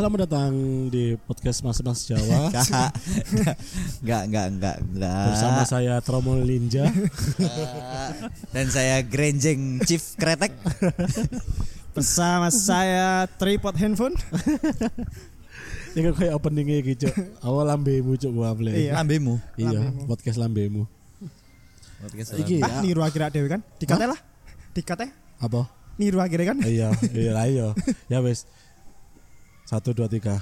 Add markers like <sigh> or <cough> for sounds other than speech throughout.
selamat datang di podcast Mas Mas Jawa <laughs> Enggak, enggak, enggak, enggak, enggak. bersama saya Tromol Ninja. Dan saya Grenjeng Chief Kretek. <laughs> Bersama saya tripod handphone. <laughs> Ini kayak openingnya gitu. Awal lambemu cuk gua play. Iya. Lambemu. Iya, podcast lambemu. Podcast Iki Ah, ya, niru akhirnya dewe kan? Dikate lah. Dikate apa? niru akhirnya kan? iya, iya lah iya. Ya wes. Satu dua tiga.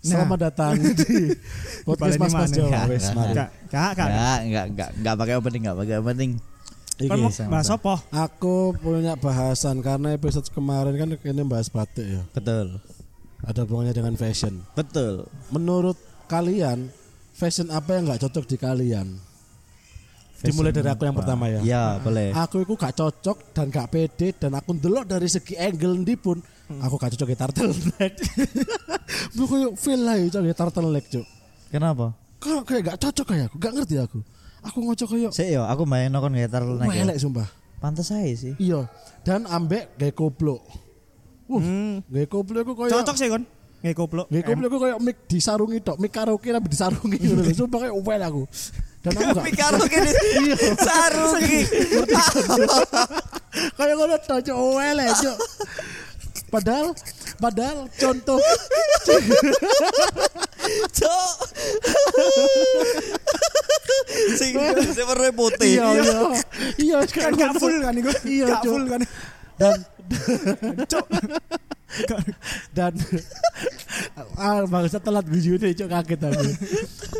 Selamat datang <laughs> di podcast Mas Mas? Jawa. Enggak, Wes, enggak, mari. Enggak, enggak, enggak. Enggak, enggak, enggak, enggak pakai opening, enggak pakai opening. Iki, Kan bahas apa? aku punya bahasan karena episode kemarin kan ini bahas batik ya. Betul. Ada hubungannya dengan fashion. Betul. Menurut kalian, fashion apa yang nggak cocok di kalian? Dimulai dari aku yang pertama ya. Ya, boleh. Aku itu gak cocok dan gak pede dan aku ndelok dari segi angle ndi pun aku gak cocok turtleneck. <laughs> Aku kayak feel lah ya di turtleneck cuk. Kenapa? Kok kayak gak cocok kayak aku, gak ngerti aku. Aku ngocok kayak Sik yo, aku main nonton gitar naik. ya. elek sumpah. Pantes aja sih. Iya, dan ambek gaya koplo. Uh, Hmm. gaya koplo aku kayak Cocok sih kon. Nggak koplok. Gaya koplo aku kayak mic disarungi tok, mic karaoke tapi disarungi <laughs> ngono. Sumpah kayak well aku. Dan aku gak gini. <laughs> Iya. Sarungi. kayak ngono tok cuk well ya, cuk. Padahal padahal contoh Cok. Sing sing warna putih. iya iya iya Kan gak full kan iku. Iya, Gak full kan. dan Cok. dan ah bangsa telat video ini cok kaget aku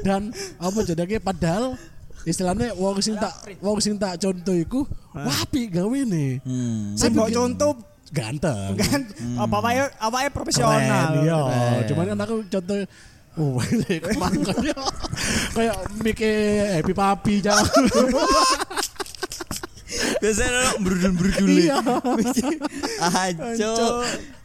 dan apa jadinya padahal istilahnya wong sing tak wong sing tak contoh iku wapi gawe nih Hmm. Sing contoh ganteng kan apa wae apa wae keren profesional. iya Keren. cuman kan aku contoh Oh, <laughs> kayak kayak mikir happy papi jangan. Biasanya berudul-berudul. Iya. Ajo.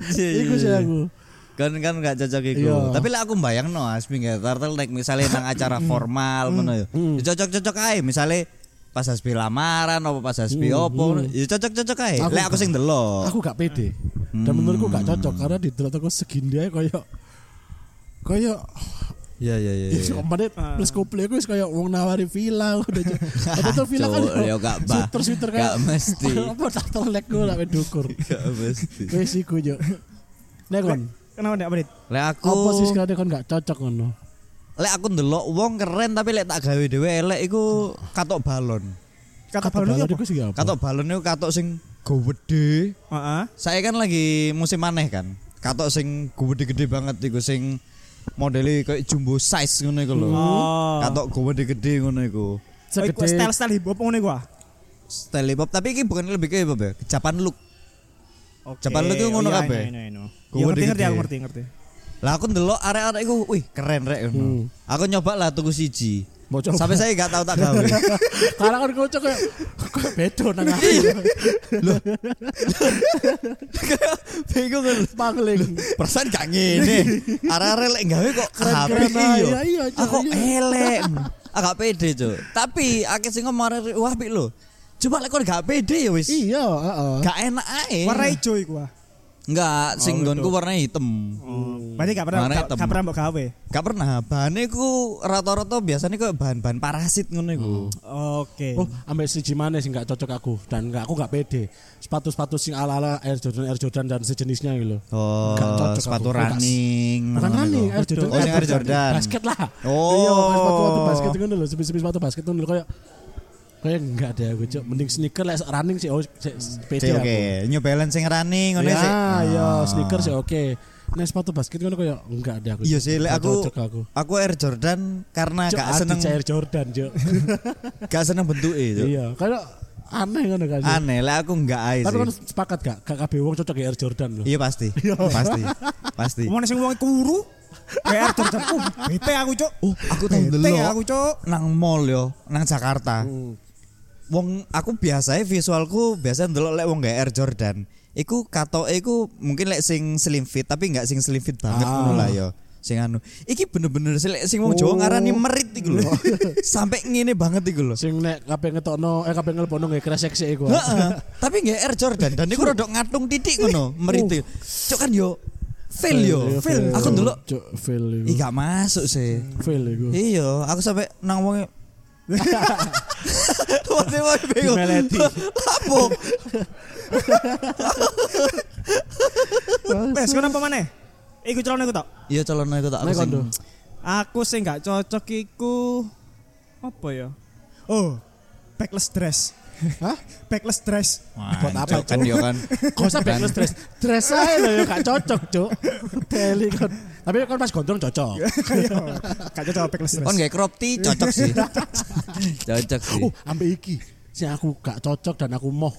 Iku sih aku. Kan kan gak cocok iku. Iya. Tapi lah aku bayang no Asmi nggak turtleneck misalnya nang acara formal ngono ya. Ya Cocok-cocok ae misalnya pas hasbi lamaran apa pas hasbi opo ya cocok-cocok ae. Aku Lek aku sing delok. Aku gak pede. Dan menurutku gak cocok karena di delok aku segini aja kayak kayak Iya iya iya. Ya, <laughs> kemarin plus couple aku kayak wong nawari villa <laughs> udah. Ada tuh villa kan. <laughs> Ya gak bah. Suter suter Gak mesti. Apa turtleneck gue lah dukur. Gak mesti. Wes iku yo. Nek kon. Kenapa nek? Lek aku Apa sih sekali kon gak cocok ngono? Lek aku ndelok wong keren tapi lek tak gawe dhewe elek iku katok balon. Kata Balon iku apa? Katok balon iku katok sing gede. Heeh. Saya kan lagi musim aneh kan. Katok sing gede-gede banget iku sing modelnya kayak jumbo size ngono iku lho. Oh. Katok gede-gede ngono iku. Segede style-style hip hop ngono iku ah. Style hip hop tapi iki bukan lebih ke hip hop ya. Japan look. Oke. Japan lu tuh ngono Oh, iya, kabeh. iya, iya, iya. Iya, ngerti ngerti aku ngerti ngerti. Lah aku ndelok arek-arek iku, wih keren rek ngono. Hmm. Aku nyoba lah tuku siji. Sampai saya gak tahu tak <laughs> gawe. Karena kan kocok kayak kayak bedo nang aku. <laughs> <laughs> Bingung kan. Pangling. Persen gak ngene. Arek-arek lek gawe kok Keren-keren apik aja, iya. iya, Aku iya. elek. Agak pede, Cuk. Tapi akeh sing ngomong wah apik lho. Coba lek kok gak pede ya wis. Iya, heeh. Gak enak ae. Warna ijo iku Enggak, sing Oh, nggonku gitu. warna hitam. Berarti gak pernah gak hitam. gak pernah mbok gawe. Gak pernah. Bahannya ku rata-rata biasanya kok bahan-bahan parasit ngono iku. Oke. Oh, ambek siji mana sih nggak cocok aku dan nggak aku nggak pede. Sepatu-sepatu sing ala-ala Air Jordan Air Jordan dan sejenisnya gitu. Oh, Gak cocok sepatu aku. running. Bukan ngono running. Air Jordan. Oh, sing Air Jordan. Basket lah. Oh. Iya, sepatu-sepatu basket itu lho, sepi-sepi sepatu basket itu lho kayak kayak enggak deh aku, Cuk. Mending sneaker lah running sih oh aku. Oke, New Balance sing running ngono sih. Ya, iya, sneaker sih oke. Nah, sepatu basket kan kayak enggak deh aku. Iya sih, lek aku aku. aku Air Jordan karena gak seneng Air Jordan, Cuk. <laughs> gak seneng bentuke itu. Iya, kayak aneh kan kan. Aneh lah aku enggak ae Tapi kan sepakat gak? Gak kabeh wong cocok ya Air Jordan loh. Iya pasti. <laughs> pasti. Pasti. Wong sing wong kuru. Kayak Jordan. Uh, bete aku, Cuk. Oh, aku Bete delok aku, Cuk. nang mall yo, nang Jakarta. Hmm. Wong aku biasanya visualku biasa ndelok lek wong gak Air Jordan. Iku katoke iku mungkin lek sing slim fit tapi enggak sing slim fit banget Ah. lah yo. Sing anu, iki bener-bener sing lek sing wong Oh. Jawa ngarani merit iku lho. <laughs> Sampai ngene banget iku lho. Sing nek kabeh ngetokno eh kabeh ngelpono nggih kresek sik iku. Heeh. Tapi nggak Air Jordan dan iku rodok ngatung titik ngono, merit. Cuk kan yo Fail yo. Fail. Aku dulu fail iku. Ih gak masuk sih. Fail iku. Iya, aku sampai nang wong Wong wong bingung. Lapo? Wes, kenapa mana? Iku calon aku tak. Iya calon aku tak aku sing. kondo. Aku sing gak cocok iku apa ya? Oh, backless dress. Hah? Backless dress. Buat apa, kan yo kan. Kok usah backless dress. Dress aja lho ya gak cocok, Cuk. <laughs> Teli kan. Tapi kan pas gondrong cocok. <laughs> Iya, gak cocok backless dress. Kon gak crop tee cocok sih. <laughs> cocok sih. Oh, ambek iki. Sing aku gak cocok dan aku mau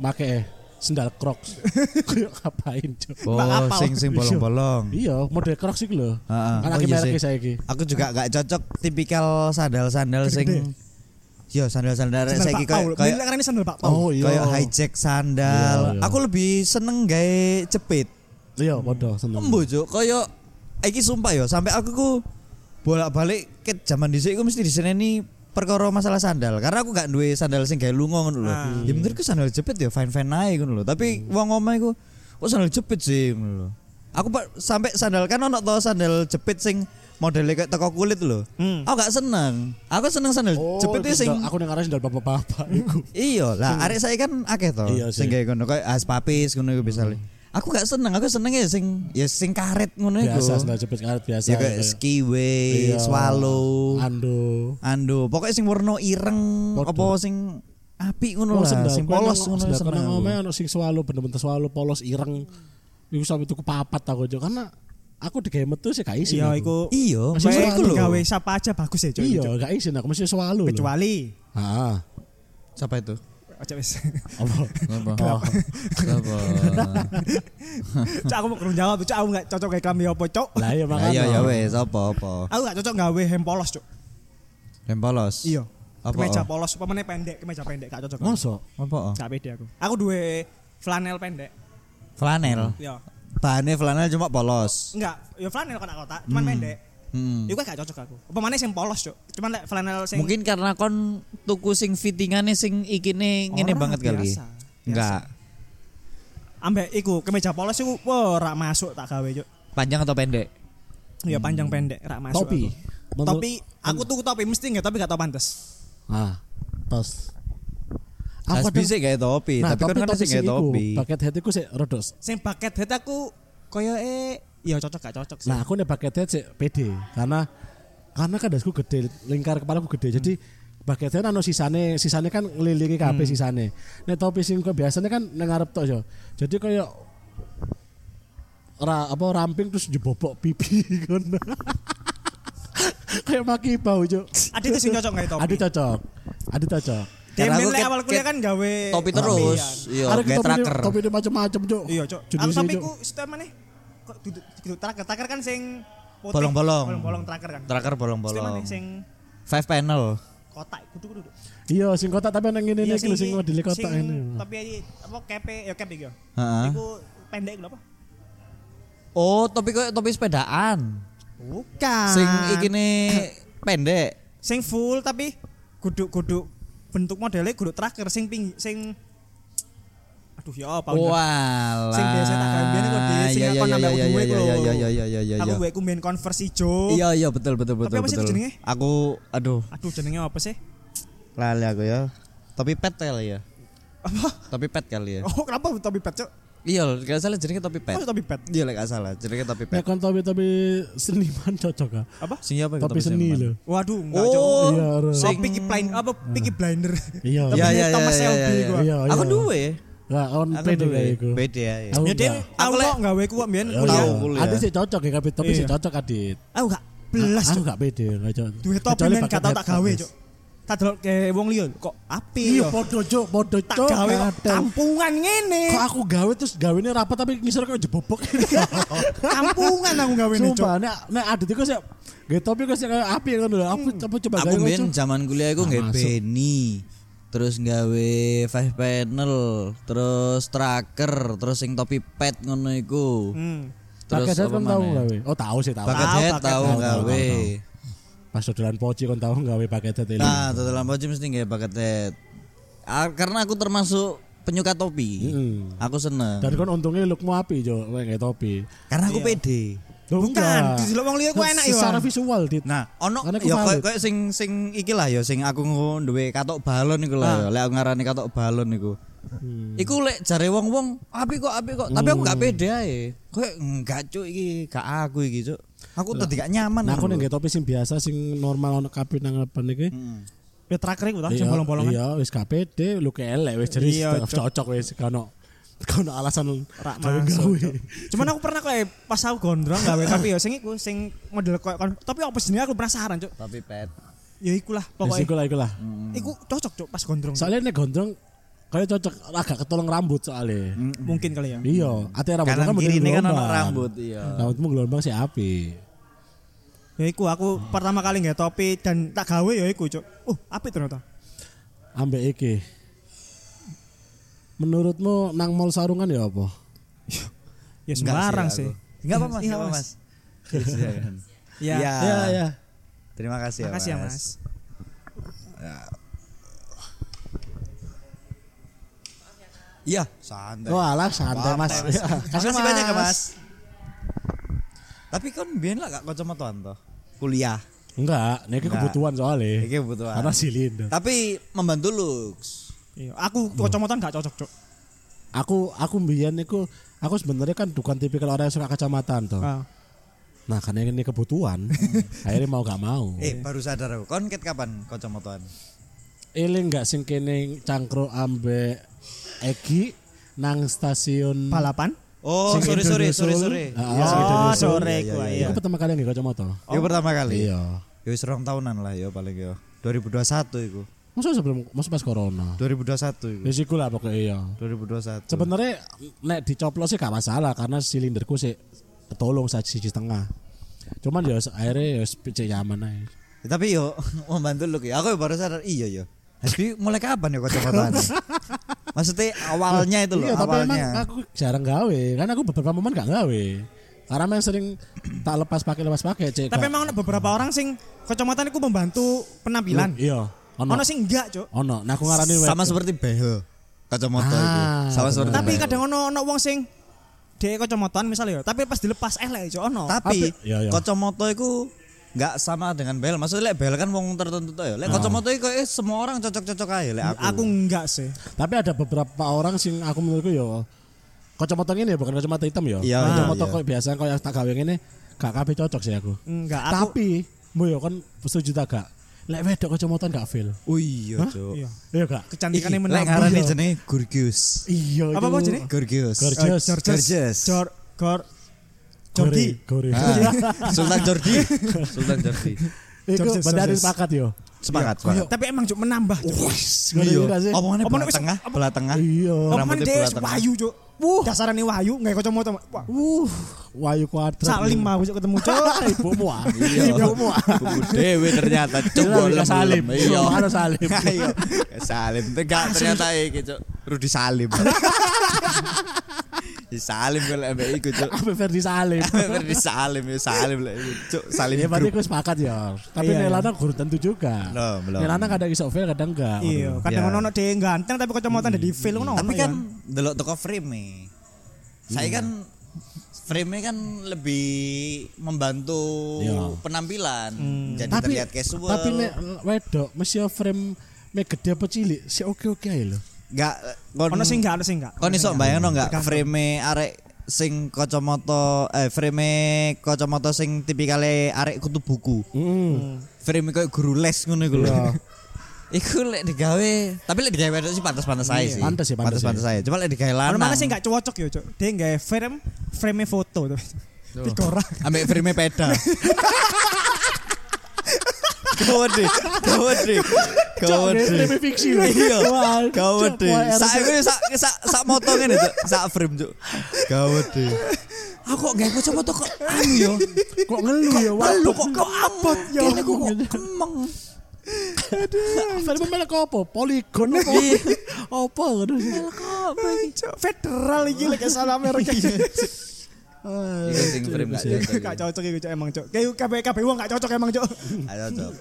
make sendal Crocs. <laughs> Kayak ngapain, Cuk? Oh, sing sing bolong-bolong. Iya, model Crocs iki lho. Heeh. Kan Oh, lagi iya merek sih. saiki. Aku juga gak cocok tipikal sandal-sandal sing Yo sandal-sandal Sandal saiki Paul. kayak Kayak ini sandal Pak Paul. Oh iya. kayak hijack sandal. Iya, iya. Aku lebih seneng gawe jepit. Iya, padha seneng. Embo juk kaya iki sumpah yo sampai aku ku bolak-balik ke zaman dhisik ku mesti diseneni perkara masalah sandal karena aku gak duwe sandal sing gawe lunga ngono lho. Ah. Ya menurutku sandal jepit ya fine-fine ae ngono lho. Tapi wong ngomong iku kok sandal jepit sih ngono lho. Aku pak sampai sandal kan ono to sandal jepit sing modelnya kayak teko kulit lho. Hmm. Aku gak seneng. Aku seneng sandal jepit itu itu sing aku dengar sendal bapak-bapak iku. Iya lah, arek saya kan akeh to. Iya sing kayak ngono kayak as papis ngono iku misale. Aku gak seneng, aku seneng ya sing ya sing karet ngono iku. Biasa sendal jepit karet biasa. Ya kayak kayak- skiway, Iya. swallow, Ando. ando. Pokoknya sing warna ireng Podo. apa sing api ngono Oh, lah, sing polos ngono seneng. ngomong ono sing swallow bener-bener swallow polos ireng. Iku sampe tuku papat aku aja karena aku digawe metu sih gak isin. Iya, aku. iku Iya, Masih Baik, maksudku lho. gawe siapa aja bagus ya, Cuk. Iya, gak isin aku mesti swallow. Kecuali Ah, Siapa itu? Aja wis. apa? Oh, Siapa? Cuk aku mau kurang jawab, Cuk aku gak cocok kayak kami apa, Cuk. Lah iya makanya. iya ya wes apa apa. Aku gak cocok gawe hem polos, Cuk. Yang polos. Iya. Apa? Kemeja polos, apa meneh pendek, kemeja pendek gak cocok. Mosok? Apa? Gak pede aku. Aku duwe flanel pendek. Flanel. Iya. Bahannya flanel cuma polos. Enggak, ya flanel kotak-kotak, cuman pendek. Hmm. Iku gak cocok aku. Apa maneh sing polos, Cuk. Cuman lek flanel sing Mungkin karena kon tuku sing fittingane sing ikine ngene Ora, banget kali. biasa, biasa. Enggak. ambek iku kemeja polos iku rak masuk tak gawe, Cuk. Panjang atau pendek? Iya panjang pendek rak masuk. Topi. aku. Topi, aku tuku topi mesti enggak tapi gak tau pantes. Ah, tos. Asbi sih kayak topi, Nah, tapi kan kan sih kayak topi. Paket head iku sik rodos. Sing bucket hat aku koyo eh iya cocok gak cocok sih. Nah, aku nih head sik pede karena karena kan dasku gede, lingkar kepalaku gede. Jadi paket head anu sisane, sisane kan ngelilingi kabeh sisane. Nek topi sing biasanya kan nang ngarep tok yo. Jadi kayak ra apa ramping terus jebobok pipi <laughs> ngono. kayak maki bau, Cuk. Adi itu sing cocok gak topi? Adi cocok. Adi cocok. Karena Demen aku lek awal kuliah kan gawe Topi terus. kan. Iya, Ada kayak topi tracker. topi macam-macam, Cuk. Iya, Cok. Jenisnya, Aku tapi Cuk. ku sistem mana? Kok duduk tracker. Tracker kan sing putih. Bolong-bolong. Bolong-bolong tracker kan. Tracker bolong-bolong. sing Five panel. kotak kudu kudu. Iya, sing kotak tapi nang ngene Iya, iki lho sing model kotak sing ini. Tapi apa kepe ya kepe iki. ya. Iku pendek lho apa? Oh, topi kok topi sepedaan. Bukan. Sing ikine <coughs> pendek. sing full tapi kudu kudu bentuk modelnya kudu tracker sing ping sing aduh ya apa Walah. Sing biasa tak gawe biyen di sing Iya, aku iya, nambah iya, duwe iya, lho. iya, iya, iya, iya, iya, aku iya. gue kumben converse ijo Iya, iya, betul, betul, Tapi betul, apa sih jenenge? Aku, aduh, aduh jenenge apa sih lali aku ya. Topi pet kali ya. apa Topi pet kali ya. oh kenapa topi pet cok Iya, gak salah jenenge topi pet. oh topi pet Iya, gak salah, jenenge topi Ya pet. kan topi-topi seniman cocok ah. apa Sing apa Topi seni seniman? lho. waduh enggak cok Oh, Iya, Peaky Blind apa Peaky Blinder Iya. Tapi Ya, ini ya, ya, Thomas ya, Shelby ya, gua. Iya, Aku iya. duwe. Enggak on Aku kayak iku. Beda ya. Aku ya enggak. aku Aku lek- kok gawe ku mbiyen kuliah. Adit sih cocok ya tapi sih Iya. cocok Adit. aku gak belas Aku pede, enggak cocok. duwe topi men gak tau tak gawe cok tak delok ke wong liya kok api Iya, podo cok, podo tak gawe kok kampungan ngene Kok aku gawe terus gawene rapat tapi ngisor kayak jebobok. kampungan aku gawe cok Sumpah, nek nek Adit iku sih Gak topi kok sih kayak api ngono lho. Aku coba coba Aku gawe, mbien Cuk. zaman kuliah aku Ah, nggak masuk. Benny terus gawe five panel terus tracker terus sing topi pet ngono iku hmm. terus head apa kan tahu gawe. Oh, tahu sih tahu. paket Tahu, head paket tahu gawe tahu, Pas dodolan poci kon tahu gawe pakai head nah total poci mesti nggak paket head Ah, karena aku termasuk penyuka topi. Mm. Aku seneng. Dan kon untungnya lookmu api jo, nggak topi. Karena aku Iya. pede. Bukan, enggak. didelok wong liya ku enak ya. Secara visual dit. Nah, ono ya koyo sing sing iki lah ya sing aku duwe katok balon iku lah. Lek aku ngarani katok balon iku. Hmm. Iku lek jare wong-wong api kok api kok, tapi aku gak pede ae. Kowe enggak cuk iki gak aku iki cuk. Aku tadi gak nyaman. Nah, aku nih topi sing biasa sing normal ono kabeh nang depan iki. Mm. Ya tracker iku ta sing bolong-bolongan. Iya, wis KPD, lu elek wis jadi Iya, Cok. cocok wis kono. Kono alasan Rak gawe. Cuman aku pernah kayak pas aku gondrong gawe <laughs> tapi ya sing iku sing model koyo kon- tapi apa jenenge aku penasaran, Cuk. Tapi pet. Ya iku lah Wis pokoknya. iku lah iku lah. Iku cocok, Cuk, pas gondrong. Soalnya nek gondrong kayak cocok agak ketolong rambut soalnya. Mungkin kali ya. Iya, ate rambut kan kiri ini kan ono rambut iya. Rambutmu gelombang sih api. Ya iku aku pertama kali nggak topi dan tak gawe ya iku, Cuk. Uh, apik ternyata. Ambek iki. Menurutmu nang mall sarungan ya apa? <laughs> Ya sembarang sih. Enggak apa Mas, Iya, enggak apa Mas. Mas. Iya kan. <laughs> Ya. Iya. Ya ya. Terima kasih Makasih ya, ya, Mas. Iya, santai. Wah, lah santai Mas. Ya, Makasih banyak ya, Mas. Tapi kan biyen lah gak kacamataan toh. Kuliah. Enggak, ini kebutuhan soalnya. Iki kebutuhan. Karena silinder. Tapi membantu looks. Iya, aku kacamataan gak cocok, Cuk. Aku aku mbiyen niku aku sebenarnya kan bukan tipikal orang yang suka kacamataan toh. Ah. Nah, karena ini kebutuhan, <laughs> akhirnya mau gak mau. Eh, baru sadar aku. Kon ket kapan kacamataan? Eling nggak sing kene cangkro ambe Egi nang stasiun Balapan? Oh, Sing sorry sorry Indonesia sorry Sul. sorry. Ah, Iya, sing Oh, sore Iya, ku iya, iya. Iku pertama kali nggak kacamata. Itu pertama kali. Iya. Ya wis rong tahunan lah ya paling ya. 2021 iku. Maksudnya sebelum maksud pas corona. 2021 iku. Wis iku lah pokoknya iya. 2021. Sebenarnya nek dicoplos sih gak masalah karena silinderku sih ketolong saja siji setengah. Cuman ya akhirnya ya cek nyaman aja. Ya, tapi yo membantu look ya. Aku baru sadar iya yo. Tapi mulai kapan ya kacamataan? <laughs> Maksudnya awalnya itu loh, iya, tapi emang awalnya. aku jarang gawe. Karena aku beberapa momen gak gawe. Karena memang sering tak lepas pakai lepas pakai cek. Tapi gak- emang beberapa orang sing kacamataan itu membantu penampilan. Iya. Ono. Ono sing enggak, Cuk. Ono. Nah aku ngarani sama seperti beho kacamata Ah, itu. Sama bener. seperti Tapi kadang ono ono wong sing dhek kacamataan misalnya ya, tapi pas dilepas elek, Cuk, ono. Tapi Tapi- iya, iya. kacamata itu nggak sama dengan bel. Maksudnya lek bel kan wong tertentu tuh ya. Lek kacamata itu kayak semua orang cocok-cocok aja lek aku. Aku enggak sih. Tapi ada beberapa orang sing aku menurutku yo kacamata ini ya bukan kacamata hitam ya. Iya, kacamata iya. kok biasa kok yang tak gawe ini gak kabeh cocok sih aku. Enggak, aku Tapi mu yo kan setuju tak gak? Lek wedok kacamata gak feel. Oh iya? Cuk. iya. Iya gak? Kecantikannya Iki, Lek Iya. jenenge Gurgius. Iya. Apa apa jenenge? Gurgius. Gorgeous. Eh. Gorgeous. Jor Gor Jordi. Ah, Sultan Jordi. <laughs> Sultan Jordi. Iku Georges. sepakat yo. Semangat, Koyo- semangat. Tapi emang cuk menambah, Cuk. Wis, Iya. Omongannya belah tengah, belah tengah. Iya. Omongan Rambutnya dia belah wis tengah. wayu, Cuk. Dasarane wayu enggak kacamata. Wah, Uh, wayu kuadrat. salim mah Cuk ketemu, Cuk. <laughs> Ibumu ah. Iya. Ibumu ah. Dewe ternyata Iya, bolem, salim. Iya. <laughs> Iya, salim. Ayo. Salim. Enggak ternyata iki cuk. Rudi Salim. <laughs> Di Salim kalau ambek iku cuk. <laughs> Apa Ferdi Salim? <laughs> Rudi Salim ya Salim lah cuk. Salim Ya berarti aku sepakat ya. Tapi Iya, iya. Nelana guru tentu juga. Belum, belum. Nelana kadang iso fail kadang enggak. Iya, kadang Ya. ono dia ganteng tapi kacamata di feel ngono. Tapi ono kan ya. delok toko frame Saya kan frame kan lebih membantu Iya. penampilan. Jadi tapi terlihat casual. tapi nek wedok mesti frame me gede apa cilik si oke oke aja loh. Enggak kon ono sing enggak, ono sing enggak. kon iso bayangno enggak frame arek sing kacamata eh frame kacamata sing tipikale arek kutu buku. Hmm. Frame koyo guru les ngono iku lho. Iya. <laughs> Iku lek digawe, tapi lek digawe sih pantas-pantas saya sih. Pantes sih, pantes pantas saya. Cuma lek digawe Ono lanang. mana sing enggak cocok ya, Cuk. Dia enggak frame frame foto tuh. Dikorak. ambek frame peda. <laughs> Fiksi. Iya, Wah, gawede. Cuk, wah, Sak sak sak sak motong ngene Cuk. sak frame Cuk. Gawede. Aku kok gak kacamata kok anu yo. Kok ngeluh ya? Waduh kok kok abot ya. Kene kok kok kemeng. Film melek apa? Poligon apa? Apa ngono sih? Cuk, Federal iki lek salah Amerika. Iya, iya, iya, iku sing frame gak cocok. Emang cok. Kayak kabeh kabeh wong cocok emang cok. Gak cocok.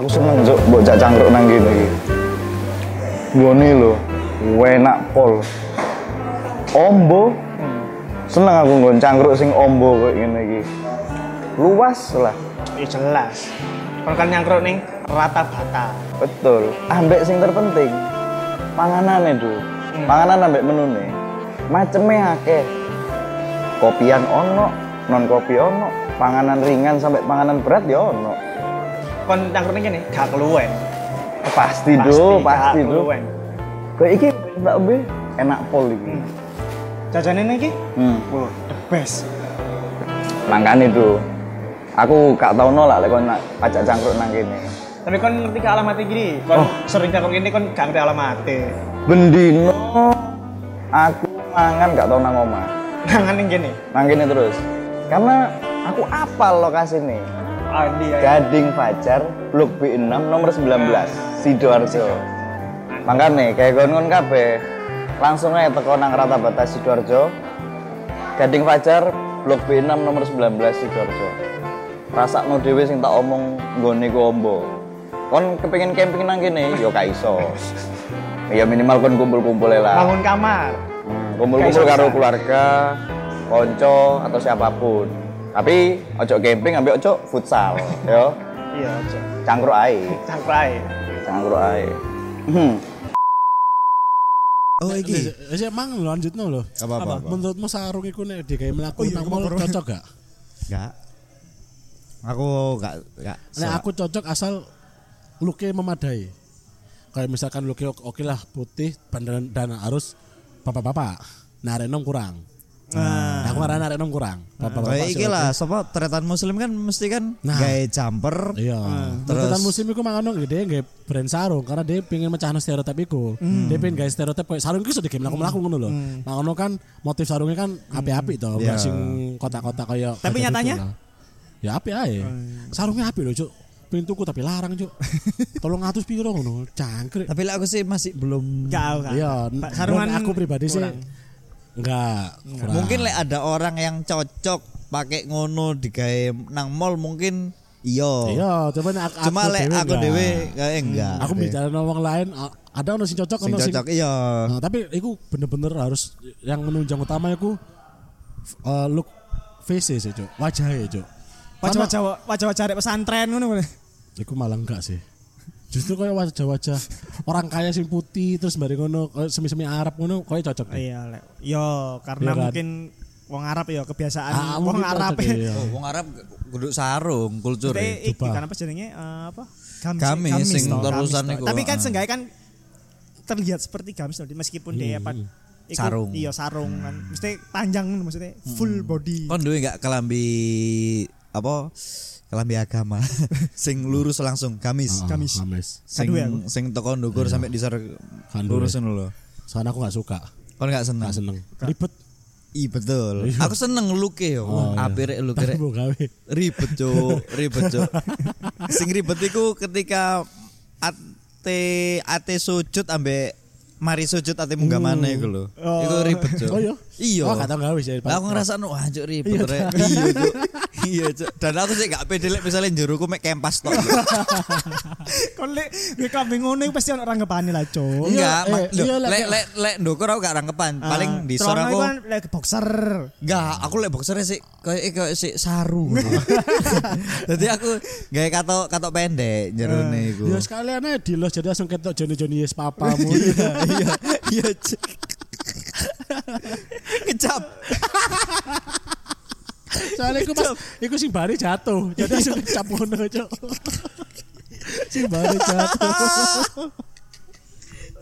Aku seneng cangkruk nang gini. iki. Ngene enak pol. Ombo. Seneng aku nggon cangkruk sing ombo kayak gini. gini. Luas lah. Ya jelas. Kon kan nyangkruk ning rata bata. Betul. Ambek sing terpenting panganane, Du. Panganan ambek menune. Maceme akeh. Kopian ono, non kopi ono, panganan ringan sampai panganan berat ya ono. Kon nyangkruk kene gak keluwen. Pasti, Do, pasti, Do. Kayak iki Mbak Be enak pol iki. Jajane ning iki, Hmm. wah, the best. Makane itu. Aku gak tau nolak lek kon ajak cangkruk nang kene. Tapi kon ngerti ke alamat iki, kon sering nyangkruk kene kon gak ngerti alamate. Bendino aku mangan gak tau nang omah. Nangan ning kene. Nang kene terus. Karena aku apal lokasi nih. Ah, di ya. Gading Fajar, Blok B6 nomor 19, Sidoarjo. Makanya kayak kon-kon kabeh langsung aja teko nang rata batas Sidoarjo. Gading Fajar, Blok B6 nomor 19 Sidoarjo. Rasakno dhewe sing tak omong nggone ku ombo. Kon kepengin camping nang kene ya gak iso. Ya minimal kon kumpul-kumpul lah. Bangun kamar. Hmm, kumpul-kumpul karo keluarga, konco atau siapa pun. Tapi ojo camping ambil ojo futsal, yo. Iya, aja. Cangkruk ae, Cangkruk ae. cangkruk ae. Hmm. Oh iki. Wis emang lanjutno lho. Apa apa? apa? Menurutmu sarung iku nek digawe mlaku Oh iya, nang iku mall cocok gak? Enggak. Aku enggak enggak. Nek aku cocok asal look memadai. Kayak misalkan look oke lah putih dan, dan harus bapak-bapak. Nah, renom kurang. Nah, aku marah arek nom kurang. Bapak-bapak Kayak sih iki lah, sapa tretan muslim kan mesti kan Nah. gawe jumper. Iya. Terus- Terus musim iku mangono gede nggak brand sarung karena dia pengen mecahno stereotip iku. Dia pengen gawe stereotip kayak sarung iku sudah game mlaku-mlaku ngono lho. Mangono kan motif sarungnya kan api-api toh, Iya. enggak sing kotak-kotak kayak Tapi nyatanya? Ya api ae. Sarungnya api lho, Cuk. Pengen tuku tapi larang, Cuk. Tolong ngatus piro ngono, cangkrik. Tapi lah aku sih masih belum Gak, gak. Iya, sarungan aku pribadi sih kurang. enggak. kurang. Mungkin lek ada orang yang cocok pakai ngono digawe nang mall mungkin iya. Iya, coba nek aku Cuma lek aku enggak. dhewe kayak enggak. Aku bicara wong lain, ada ono sing cocok, sing ono sing cocok iya. Nah, tapi itu bener-bener harus yang menunjang utama itu uh, look face sih, Cuk. Wajahnya, Cuk. Wajah-wajah wajah-wajah arek pesantren ngono boleh. Iku malah enggak sih. Justru kayak wajah-wajah orang kaya sing putih terus bareng ngono semi-semi Arab ngono kayak cocok. deh. Iya, lek. Yo, karena Iya kan? mungkin wong Arab ya kebiasaan Ah, wong Arab. iya. Oh, wong Arab kudu sarung kultur. Tapi iki kan apa jenenge eh, apa? Gamis. Gamis, sing terusan gamis iku, toh. Tapi kan ah. seenggaknya kan terlihat seperti gamis loh, meskipun dia apa iku- Sarung. Iya, sarung kan. Mesti panjang maksudnya full body. Kon duwe enggak kelambi apa? Kelambi agama. <laughs> sing lurus langsung gamis. Ah, gamis. gamis. Sing Kaduwe aku. sing teko ndukur sampai disar Kan lurus ngono lho. Soalnya aku nggak suka, Kon enggak seneng. nggak seneng. Ribet. Ih betul. Iya. Aku seneng look yo. Oh, iya. Rek look Tapi rek. Ribet cuk, ribet cuk. Sing ribet iku ketika ate ate sujud ambek mari sujud ate munggah mana iku lho. Iku ribet cuk. Oh iya. Iya. Oh, gak tau gawe sih. Lah aku ngerasa nu wah cuk ribet Iya, rek. Iya cuk. Iya cuk. Dan aku sih gak pede lek misalnya jeruku mek kempas tok. <laughs> Kon lek gue kambing ngono pasti ono ranggepane lah, Cuk. Enggak, eh, lho, iya, lek- lek lek lek ndukur aku gak rangkepan. Paling Ah, di sore celana aku kan lek boxer. Enggak, aku lek boxer sih kayak kayak sih saru. <laughs> Jadi aku gawe katok katok pendek jerone iku. Ya sekalian aja di los jadi langsung ketok Joni Joni yes papamu. <laughs> Iya, iya. Cuk. Kecap. Soalnya iku pas iku sing bari jatuh. Jadi langsung kecap ngono, Cuk. Sing bari jatuh.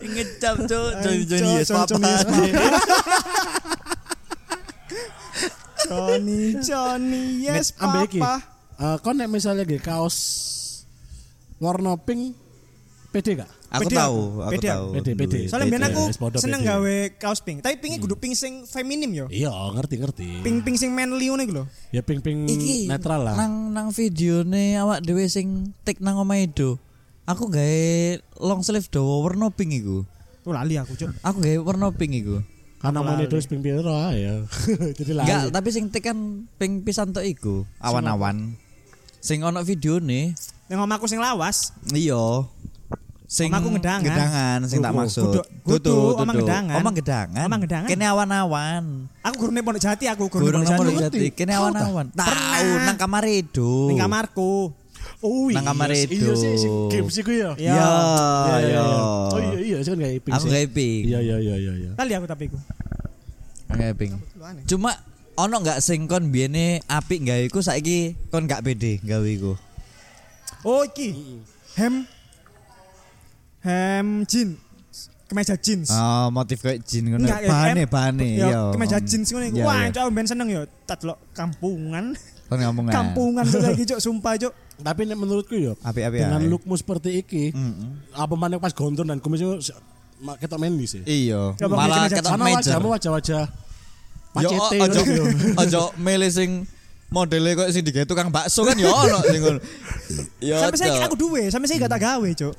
Ngecap Cuk, Joni yes papa. Johnny Johnny yes Nek, ambek iki. papa. Eh, kon nek misalnya ge kaos warna pink pede gak? Aku Pede tahu, aku, pede tahu. aku. Pede, pede. Soalnya biyen aku seneng gawe kaos pink, tapi pinknya kudu pink sing feminim yo. Iya, ngerti-ngerti. Pink-pink sing manly ngono iku lho. Ya pink-pink Iki netral lah. Nang nang videone awak dhewe sing tik nang omahe do. Aku gawe long sleeve dawa warna pink iku. Tuh lali aku, Cuk. Aku gawe warna pink iku. Karena mau itu pink piro ya. <laughs> Jadi lah. Enggak, tapi sing tik kan pink pisan tok iku, awan-awan. Sing ono videone, Yang omahku sing lawas, iya. Sing Omaku ngedangan. Gedangan sing tak maksud. kudu- kudu, omah gedangan. Omah gedangan. Omah gedangan. Kene awan-awan. Aku gurune Pondok Jati aku gurune Pondok Jati. jati. Kene awan-awan. Tahu nang kamar itu. Ning kamarku. Oh Nang kamar iya, itu. Iya sih, sing games iku ya. Iya. Ya, Iya, iya, ya. iya. Oh iya iya, kan gak iping Aku gak iping. Iya iya iya iya iya. Kali aku tapi iku. Gak aneh. Cuma ono nggak sing kon biyene apik gawe iku saiki kon gak pede gawe iku. Oh iki. Hem hem jin. Kemeja jeans. Oh, motif kayak jin ngono. Ya, Bahane, bahane. Ya, iya. kemeja jeans ngono iku. Iya, Wah, iya. cok ben seneng ya. Tak delok kampungan. Kon. Kampungan cok <laughs> lagi cok sumpah cok. Tapi menurutku ya Apik-apik dengan ae. lookmu seperti iki, apa mana pas gondrong dan kumis itu ketok mendi sih. Iya. Coba Malah ketok meja. wajahmu wajah-wajah Yo macete ojo yo. ojo <laughs> mele sing modele kok sing digawe tukang bakso kan yo ono sing ngono. Yo. Sampai saya ojo. aku duwe, sampai saya gak tak gawe cok.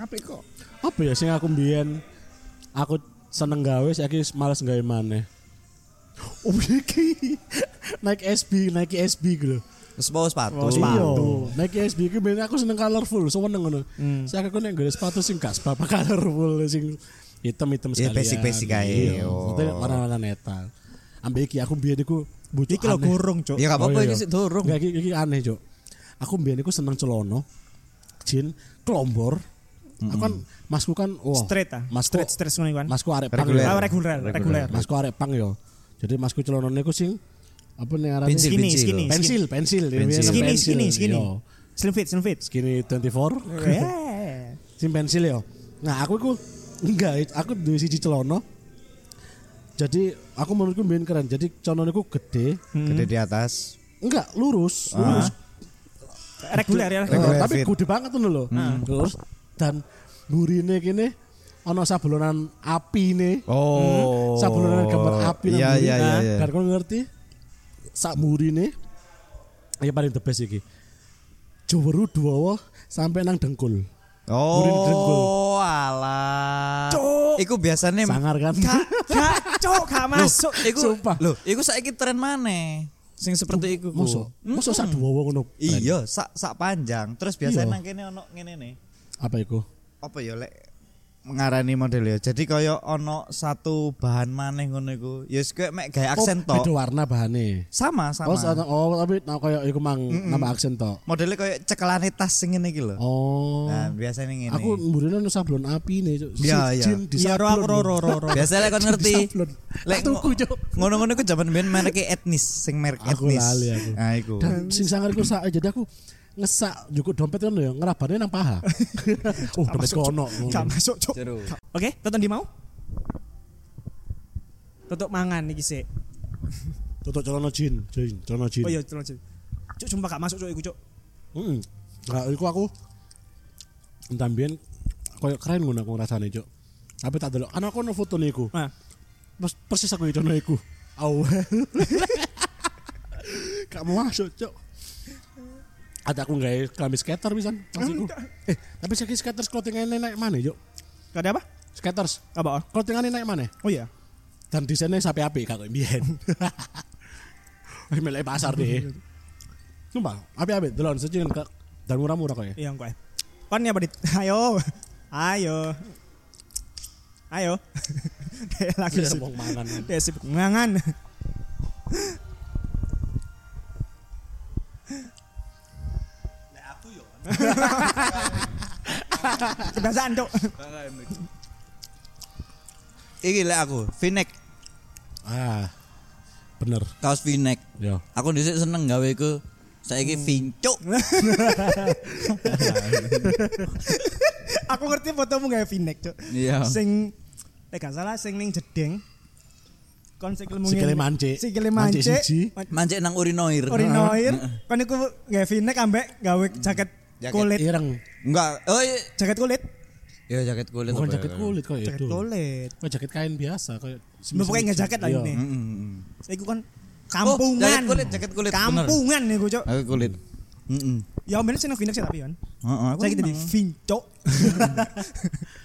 Apik kok. Apa ya sing aku mbiyen aku seneng gawe saiki males gawe maneh. Oh iki <laughs> naik SB, naik SB gitu. Sepatu sepatu. Oh, Sepatu. Naik SB iki ben aku seneng colorful, seneng ngono. Hmm. Saya aku nek nggawe sepatu sing gak seberapa <laughs> colorful sing hitam-hitam Ya, sekalian. basic-basic ae. Iya, Oh. maksudnya warna-warna netral. Ambek iki aku mbiyen iku butuh Iki lo gorong cok. Ya gak apa-apa Oh, iki iya. sik. Enggak iki, iki aneh, Cuk. Aku mbiyen iku seneng celono, jin, klombor. Aku kan masku kan wah. Straight ah. Masku Straight straight ngono kan. masku arek pang. Reguler. Ah, reguler, reguler. Masku arek pang yo. Jadi masku celonone iku sing apa nih arane? Pensil, Skinny, pensil. skinny. Pensil, pensil. Pensil. Skinny, skinny, skinny. Slim fit, slim fit. Skinny 24. Eh. <laughs> Sing pensil yo. Nah, aku iku enggak, aku duwe siji celono. Jadi aku menurutku mbiyen keren. Jadi celonone iku gede, Gede di atas. enggak lurus, Ah. lurus Reguler ya. Eh, Regular tapi gede banget tuh lho. Terus dan burine kene ana sablonan api nih. Oh. Sablonan gambar api Iya iya iya. Nah, iya. Dan kau ngerti sak burine ya paling the best iki. Joweru duwa sampai nang dengkul. Oh, alah. Cuk. Iku biasanya Sangar kan? Gak, gak, cok, gak masuk. Iku Sumpah. Loh, iku saiki tren maneh. Sing seperti iku. ku. Mosok, mosok sak duwa ngono. Iya, sak sak panjang. Terus biasanya Iya. nang kene ono ngene nih. Apa iku? Apa ya lek mengarani model ya. Jadi kaya ono satu bahan maneh ngono iku. Ya wis koyo mek gawe aksen oh, beda warna bahane. Sama sama. Oh, sa- oh, tapi nah, kayak iku mang nambah aksen tok. Modelnya kayak cekelane tas sing ngene iki lho. Oh. Nah, biasanya ngene. Aku mburine ono sablon api nih. Cuk. Iya, Si- iya. Iya, ro aku ro ro ro ro. Lek kon ngerti. Lek tuku, Cuk. ngono-ngono iku jaman biyen merek etnis, sing merek Aku etnis. lali aku. Nah, iku. Dan sing sangar iku sak jadi aku ngesak cukup dompet kan ya ngerabane nang paha. <laughs> oh, dompet kono. Gak masuk, cok. Seru. Oke, tonton di mau? Tutup mangan iki sik. Tutuk celana jin, jin, celana jin. Oh iya, celana jin. Cuk, sumpah gak masuk cuk iku cuk. Heeh. Nah, iku aku entah mbiyen koyo keren ngono aku ngrasane, Cuk. Tapi tak delok, kan aku ono foto niku. Nah, Pers- Persis aku idono iku. Au. <laughs> Gak mau masuk, Cuk. Ada aku nggak klambi skater bisa maksudku. Eh, tapi saiki skaters clothingannya naik mana, Cuk? gak ada apa? Skaters Apa? clothingannya naik mana? Oh iya. dan desainnya sampai api kalau <laughs> biyen. Milik pasar deh. Sumpah, api-api delon sejen ke dan murah-murah kok ya. Iya kowe. Kon ya Badit. <laughs> Ayo. Ayo. Ayo. <laughs> Kayak lagi mau mangan. Kayak sip ngangan. <laughs> Kebiasaan, Cuk. Iki lek aku, V-neck, Ah. Bener. kaos V-neck. Yo. Aku dhisik seneng gawe iku saiki vincuk. <laughs> <laughs> Aku ngerti fotomu gawe V-neck, Cuk. Iya. Sing nek gak salah sing ning jedeng. Kon sikilmu Sikile mancik. Sikile Mancik mancik. siji. Mancik nang urinoir. Urinoir. Kon iku gawe V-neck ambek gawe jaket Jaket kulit. Ireng. Enggak. Oh iya. Jaket kulit. Ya jaket kulit. Bukan jaket ya? kulit kok Jaket itu. kulit. Kok jaket kain biasa kayak Mbak pokoknya nggak jaket lah Iya. ini. Mm, mm, mm. Iku kan kampungan. jaket kulit, jaket kulit. Kampungan nih gue, Cok. Jaket kulit. Heeh. Ya bener sih sih tapi kan. Heeh, aku Saya gitu di. Vinco.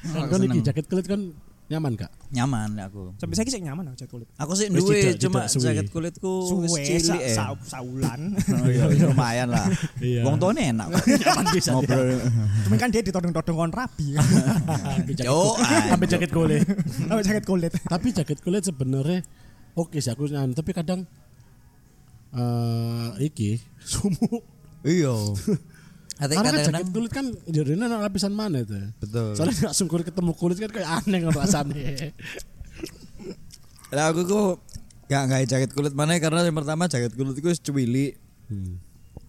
Kan kan iki jaket kulit kan Nyaman gak? Nyaman aku. Sampai saiki sik nyaman aku jaket kulit. Aku sih duwe cuma jaket kulitku wis Suwe sa, eh. sa, saulan. <laughs> Oh iya, lumayan lah. Iya. Wong tuane enak. <laughs> Nyaman bisa. Ngobrol. Cuman kan dia ditodong-todong kon rabi. Sampai jaket kulit- sampai jaket kulit. Apa jaket kulit. tapi jaket kulit sebenarnya oke sih aku nyaman tapi kadang eh iki sumuk Iya. <laughs> Karena kan jaket kulit kan ada lapisan mana itu betul. soalnya langsung kulit ketemu kulit kan kayak aneh rasanya <laughs> Lah aku kok gak gawe jaket kulit mana karena yang pertama jaket kulitku wis cuwili. Hmm.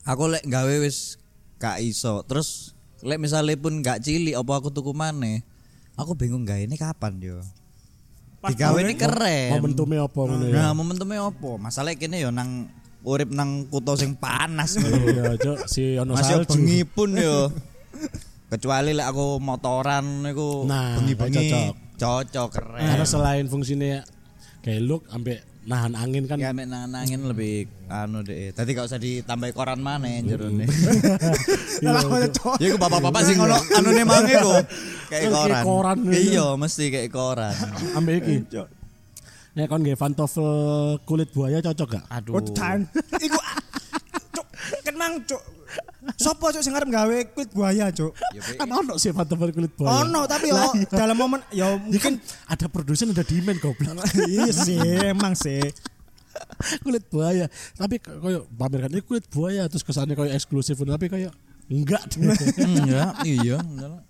Aku lek gawe wis gak iso. Terus lek misalnya pun gak cilik apa aku tuku maneh. Aku bingung gawe ini kapan yo. Digawe gawe- ini keren. momentumnya apa ya Nah, momentumnya apa? Masalahnya kene yo nang urip nang kutha sing panas. iya cok si ono Masih salju bengi pun yo. Kecuali lek aku motoran niku Nah, bengi-bengi cocok. cocok keren. karena selain fungsinya kayak look sampai nahan angin kan Ya mek nang angin lebih anu deh. Tadi gak usah ditambahi koran mana jero nih. <laughs> Lah kok cok. Ya iku bapak-bapak sing ngono anune mange kok. Kayak Kayak koran. koran. Iya, mesti kayak koran. ambil iki Nek kon nggih pantofel kulit buaya cocok gak? Aduh. Oh, dan <laughs> iku cok kan mang cok. Sopo cok sing arep gawe kulit buaya cok. Ya, Be. Kan ono sih pantofel kulit buaya. Ono tapi yo dalam momen yo Ya kan mungkin ada produsen ada demand goblok. <laughs> iya sih emang sih. <laughs> kulit buaya. Tapi koyo pamerkan ini kulit buaya terus kesannya koyo eksklusif tapi koyo enggak. <laughs> Enggak, iya. enggak.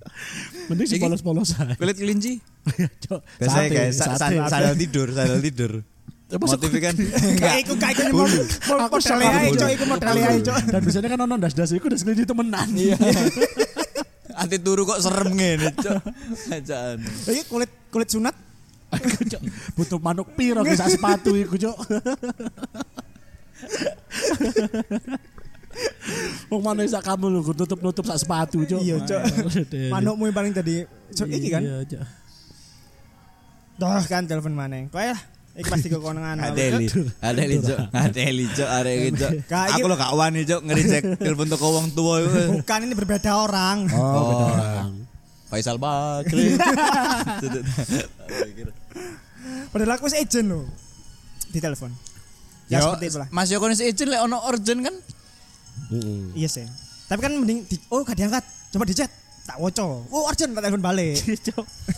Mending si Iki- polos-polos aja. Kulit kelinci. Biasanya sate, kayak sa- sate, sa- sandal tidur, sandal tidur. Masuk Motifnya kan <laughs> Kayak iku kayak iku mau mau Aku aja bulu. cok iku modalnya aja cok. Dan biasanya kan ono das-das iku das kelinci temenan. Iya. <laughs> Ati turu kok serem ngene, Cok. Ajaan. Iki kulit kulit sunat Butuh manuk piro sak sepatu iku, Cok. Wong mana sak kamu lu tutup-nutup sak sepatu, Cok. Iya, Cok. manukmu yang paling tadi cok iki kan. Iya, Cok. Dah kan telepon mana? Kau ya iki pasti kekonangan. Adeli, Adeli Cok, Adeli Cok, arek iki Cok. Aku lo gak wani Cok ngeritek telepon toko wong tua iku. Bukan ini berbeda orang. Oh, beda orang. Faisal Bakri. <laughs> Padahal aku wis agent loh. Di telepon. Ya seperti itulah. Mas Yoko nis izin lek ono urgent kan? Heeh. Iya sih. Tapi kan mending di, oh gak diangkat. Coba di chat. Tak woco. Oh urgent tak telepon balik.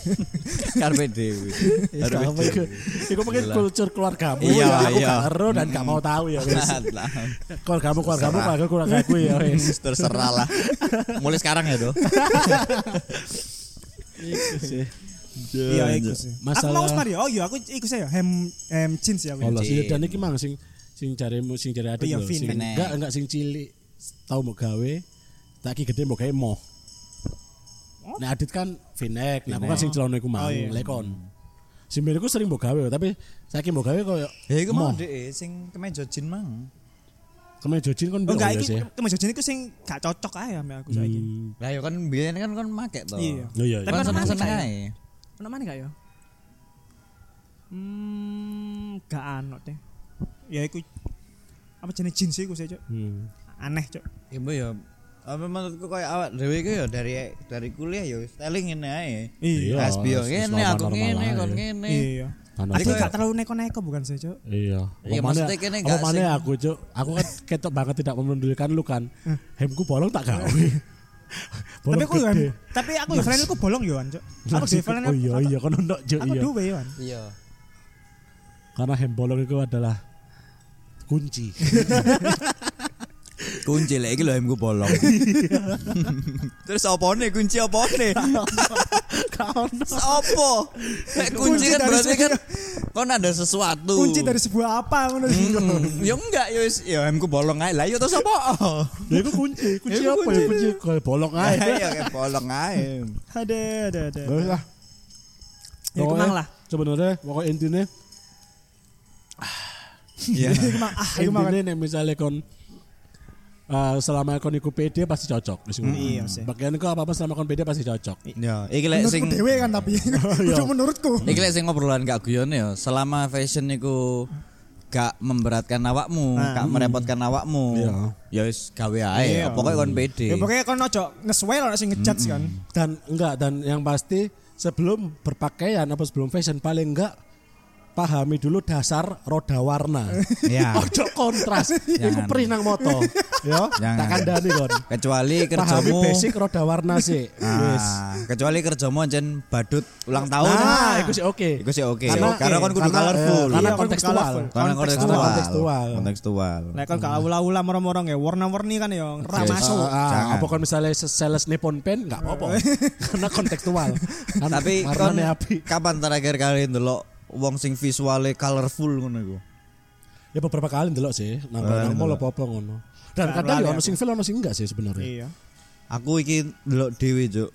<laughs> Karpe dewi. Iya, apa iku? Iku mungkin kultur keluargamu Iya, ya, aku iya. gak ero dan gak mau tahu ya wis. Keluargamu keluargamu Terserah. keluarga keluargaku ya <laughs> wis. Terserah lah. Mulai sekarang ya doh. <laughs> Iku sih. Iya iku sih. Masalah- Aku mau Mari. Oh iya aku iku saya hem hem jeans ya. Allah Cik. sih dan iki mang sing sing jaremu sing jare adik iya, lho, enggak enggak sing cilik tau mau gawe tak ki gede mau gawe moh. Nah Adit kan Vinek, nah aku kan sing celana iku mau Oh, iya. lekon. Si Miriku sering mau gawe tapi saiki mau gawe koyo Ya iku mau deh sing kemeja jin mang. Kemeja jin kan Oh enggak ya iki sih. kemeja jeans iku sing gak cocok ae sama aku saiki. Hmm. Lah yo kan biyen kan kon make to. Iya. Oh iya. Tapi Kan seneng-seneng mana ae. Ono mana gak ya? Hmm, gak ano deh. Ya iku apa jenis jeans iku sih, Cok. Hmm. Aneh, Cok. Ibu ya apa menurutku kayak awak dhewe iku ya dari dari kuliah ya styling ngene ae. Iya. Hasbi yo ngene normal- aku ngene ae. kon ngene. Iya. Tapi kayak- gak terlalu neko-neko bukan sih, Cok? Iya. Iya, Apa maksudnya kene apa gak mana sing- aku cuk. Aku kan ketok banget tidak memendulikan lu kan. Hemku bolong tak gawe. Tapi <laughs> aku gede. tapi aku ya flanelku bolong yo, Cok. Aku Langsung- di flanel. Oh iya iya kan ono cuk Aku iya. duwe yo. Iya. Karena hem bolong itu adalah kunci. <laughs> Kunci lek iki lho emku bolong. <laughs> Terus opone kunci opone? Kau Apa? Kunci kan dari berarti kan kon ada sesuatu. Kunci dari sebuah apa ngono sih. Hmm, ya enggak ya wis ya emku bolong ae. Lah ya terus <laughs> apa? Ya itu kunci, kunci Ya, apa kunci. ya kunci kayak bolong aja. Ya kayak bolong ae. Ada, ada, ada. Bagus lah. Ya kemang lah. Sebenarnya pokok intinya Iya. <laughs> Iku mang ah, iku mang. nek misalnya kon eh, selama kon iku pede pasti cocok. Wis ngono. Iya sih. Bagian kau apa apa selama kon pede pasti cocok. Ya, iki lek sing dewe kan tapi. <laughs> <laughs> Kudu menurutku. iki lek sing ngobrolan gak guyon ya, selama fashion niku gak memberatkan awakmu, Nah. gak merepotkan awakmu. Iya. Ya wis gawe ae, Iya. pokoknya kon pede. Ya pokoknya kon ojo ngeswel ono sing ngejudge kan. Dan enggak dan yang pasti sebelum berpakaian apa sebelum fashion paling enggak pahami dulu dasar roda warna. <laughs> Ya. Ojo kontras. <laughs> Iku <laughs> Jangan. perih nang moto. Ya, Jangan. tak kandani kon. Kecuali Pahami kerjamu basic roda warna sih. Wis. Ah, kecuali kerjamu anjen badut ulang tahun. Nah, itu sih oke. Iku sih oke. Karena- Karena kan kudu karena- eh, karena Iya, kudu kontekstual. colorful. Karena kontekstual. Karena kontekstual. Kontekstual. Lek kon gak aula-aula moro-moro nggih warna-warni kan ya ora Yes. masuk. Ah, ah, apa kan misalnya sales Nippon Pen nggak apa-apa karena kontekstual Kan Tapi kon kapan terakhir kali ndelok wong sing visuale colorful ngono iku? ya beberapa kali delok sih nang nang mall ndelok. apa-apa ngono dan kadang ya ono sing feel ono sing enggak sih sebenarnya Iya. Aku iki ndelok dhewe, Juk.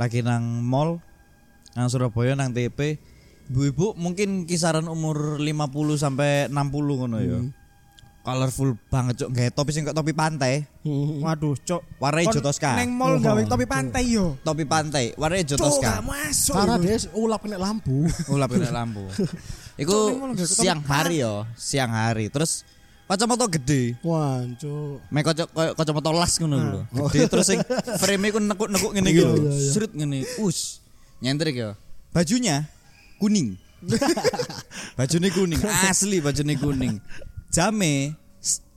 Lagi nang mall nang Surabaya nang TP. Ibu-ibu mungkin kisaran umur 50 sampai 60 ngono ya. Colorful banget, Cuk. Gawe topi sing kok topi pantai. <laughs> Waduh, cok. Warna hijau toska. Neng mall gawe topi pantai yo. Topi pantai, warna hijau Cok, toska. masuk. karena dia ulap kena lampu <laughs> Ulap kena lampu. <laughs> Iku nggak siang hari yo, siang hari. Terus kacamata gede. wah cuk Mek kaca koyo kacamata las ngono lho. Gede terus sing frame iku nekuk-nekuk ngene iki lho. Srut ngene. Us. Nyentrik ya. Bajunya kuning. bajune kuning, asli bajune kuning. Jame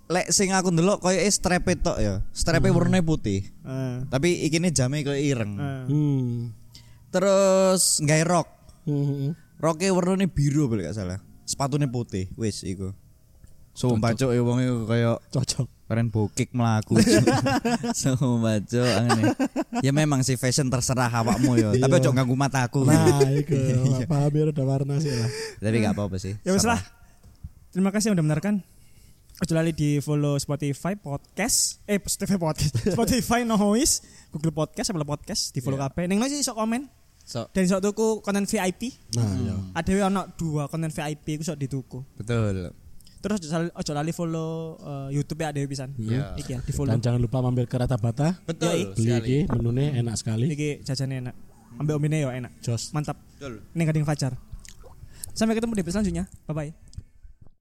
lek sing aku ndelok koyo strepe tok ya. Strepe warnanya putih. Eh, Tapi ikine jame koyo ireng. eh. hmm. Terus nggae rok. Hmm. Roknya warnanya biru kalau gak salah. Sepatunya putih, wis iku. Sumpah cok ya wong iku kayak cocok keren bokik melaku. <laughs> Sumpah cok ngene. Ya memang sih fashion terserah awakmu ya, tapi ojo ganggu mataku. nah itu <laughs> paham ya udah warna sih lah tapi gak apa-apa sih. Ya wis lah. Terima kasih yang udah mendengarkan. Lali di follow Spotify podcast, eh Spotify podcast, <laughs> Spotify Noise, Google Podcast, Apple Podcast, di follow kabeh. Ning sih sok komen So, dan sok tuku konten VIP. nah ya Ada yang ono dua konten VIP iku sok dituku. betul. Terus ojo lali- follow eh, YouTube ya ada pisan. Iya. Iki ya, di follow. dan jangan lupa mampir ke Rata Bata Betul beli iki menunya enak sekali Iki jajane enak. Ambil omine yo enak. jos Mantap. Betul. Ning Gading Fajar. Sampai ketemu di episode selanjutnya. Bye bye.